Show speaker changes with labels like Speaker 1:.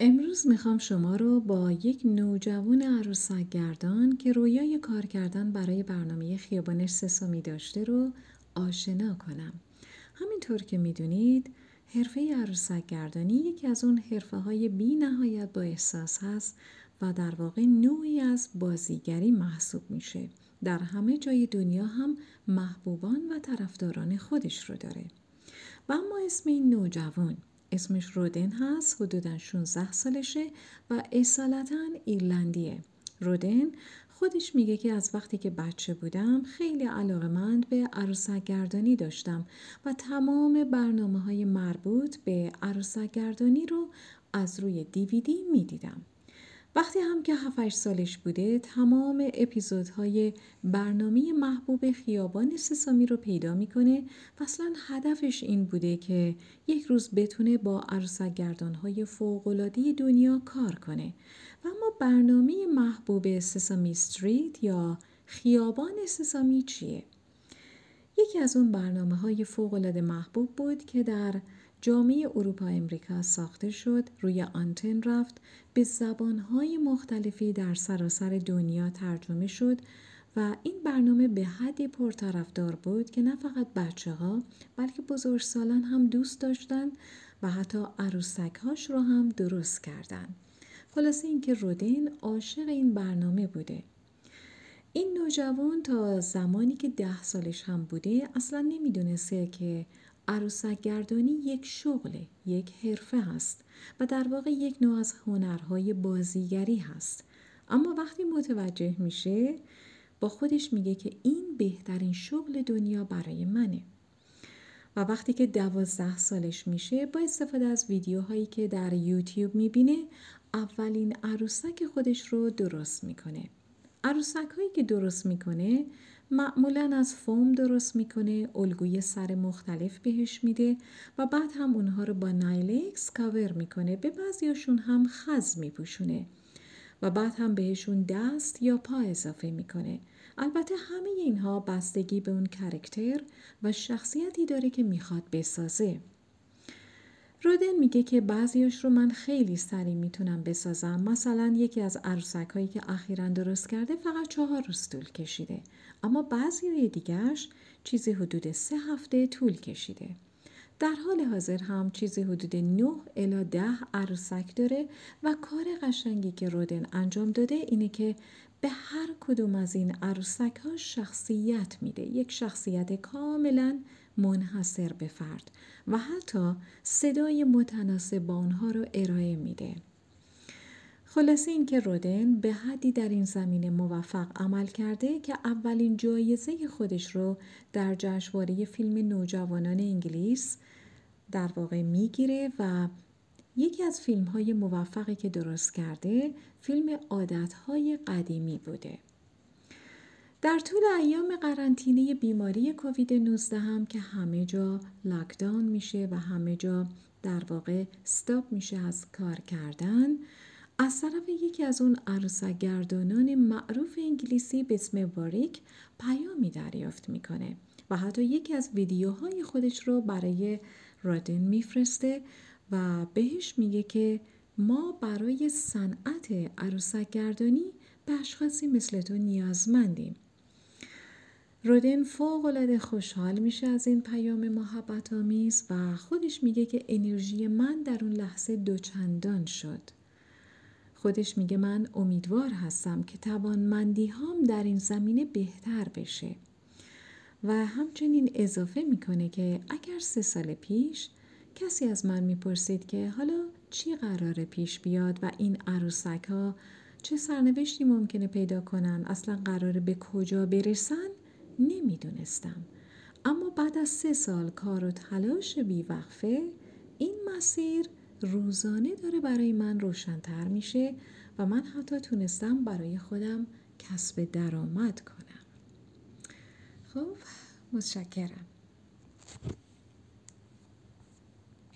Speaker 1: امروز می‌خوام شما رو با یک نوجوان عروسک گردان که رویای کار کردن برای برنامه خیابان سسامی داشته رو آشنا کنم. همینطور که می‌دونید حرفه عروسک گردانی یکی از اون حرفه های بی نهایت با احساس هست و در واقع نوعی از بازیگری محسوب میشه. در همه جای دنیا هم محبوبان و طرفداران خودش رو داره. و اما اسم این نوجوان اسمش رودن هست حدودا 16 سالشه و اصالتا ایرلندیه رودن خودش میگه که از وقتی که بچه بودم خیلی علاقمند به عروسک گردانی داشتم و تمام برنامه های مربوط به عروسک گردانی رو از روی دیویدی می‌دیدم. وقتی هم که 7 سالش بوده تمام اپیزودهای برنامه محبوب خیابان سسامی رو پیدا می‌کنه و اصلا هدفش این بوده که یک روز بتونه با عروسک گردانهای فوقلاده دنیا کار کنه و اما برنامه محبوب سسامی استریت یا خیابان سسامی چیه؟ یکی از اون برنامه های فوقلاده محبوب بود که در جامعه اروپا امریکا ساخته شد روی آنتن رفت به زبانهای مختلفی در سراسر دنیا ترجمه شد و این برنامه به حدی پرطرفدار بود که نه فقط بچه ها بلکه بزرگسالان هم دوست داشتند و حتی عروسک هاش رو هم درست کردند. خلاصه اینکه رودین عاشق این برنامه بوده. این نوجوان تا زمانی که ده سالش هم بوده اصلا نمی‌دونسته که عروسک گردانی یک شغله، یک حرفه هست و در واقع یک نوع از هنرهای بازیگری هست. اما وقتی متوجه میشه با خودش میگه که این بهترین شغل دنیا برای منه. و وقتی که دوازده سالش میشه با استفاده از ویدیوهایی که در یوتیوب می‌بینه اولین عروسک خودش رو درست می‌کنه. عروسک هایی که درست می‌کنه معمولا از فوم درست می‌کنه الگوی سر مختلف بهش میده و بعد هم اونها رو با نایلکس کاور می‌کنه به بعضیاشون هم خز میپوشونه و بعد هم بهشون دست یا پا اضافه می‌کنه. البته همه اینها بستگی به اون کرکتر و شخصیتی داره که می‌خواد بسازه. رودن میگه که بعضیاش رو من خیلی سریع می‌تونم بسازم. مثلا یکی از عروسک هایی که اخیرا درست کرده فقط چهار روز طول کشیده. اما بعضی دیگرش چیزی حدود سه هفته طول کشیده. در حال حاضر هم چیزی حدود 9 الا 10 عروسک داره و کار قشنگی که رودن انجام داده اینه که به هر کدوم از این عروسک ها شخصیت میده. یک شخصیت کاملا منحصر به فرد و حتی صدای متناسب با آنها رو ارائه میده. خلاصه اینکه رودن به حدی در این زمینه موفق عمل کرده که اولین جایزه خودش رو در جشنواره فیلم نوجوانان انگلیس در واقع می‌گیره و یکی از فیلم های موفقی که درست کرده فیلم عادت قدیمی بوده. در طول ایام قرنطینه بیماری کووید 19 هم که همه جا لاکداون میشه و همه جا در واقع ستاپ میشه از کار کردن از طرف یکی از اون عروسک گردانان معروف انگلیسی به اسم واریک پیامی دریافت می‌کنه و حتی یکی از ویدیوهای خودش رو برای رادن میفرسته و بهش میگه که ما برای صنعت عروسک گردانی به اشخاصی مثل تو نیازمندیم. رودن فوق العاده خوشحال میشه از این پیام محبت آمیز و خودش میگه که انرژی من در اون لحظه دوچندان شد. خودش میگه من امیدوار هستم که توانمندی هم در این زمینه بهتر بشه. و همچنین اضافه می‌کنه که اگر سه سال پیش کسی از من می‌پرسید که حالا چی قراره پیش بیاد و این عروسک ها چه سرنوشتی ممکنه پیدا کنن اصلا قراره به کجا برسن نمی‌دونستم. اما بعد از سه سال کار و تلاش بیوقفه این مسیر روزانه داره برای من روشنتر میشه و من حتی تونستم برای خودم کسب درآمد کنم. خب متشکرم.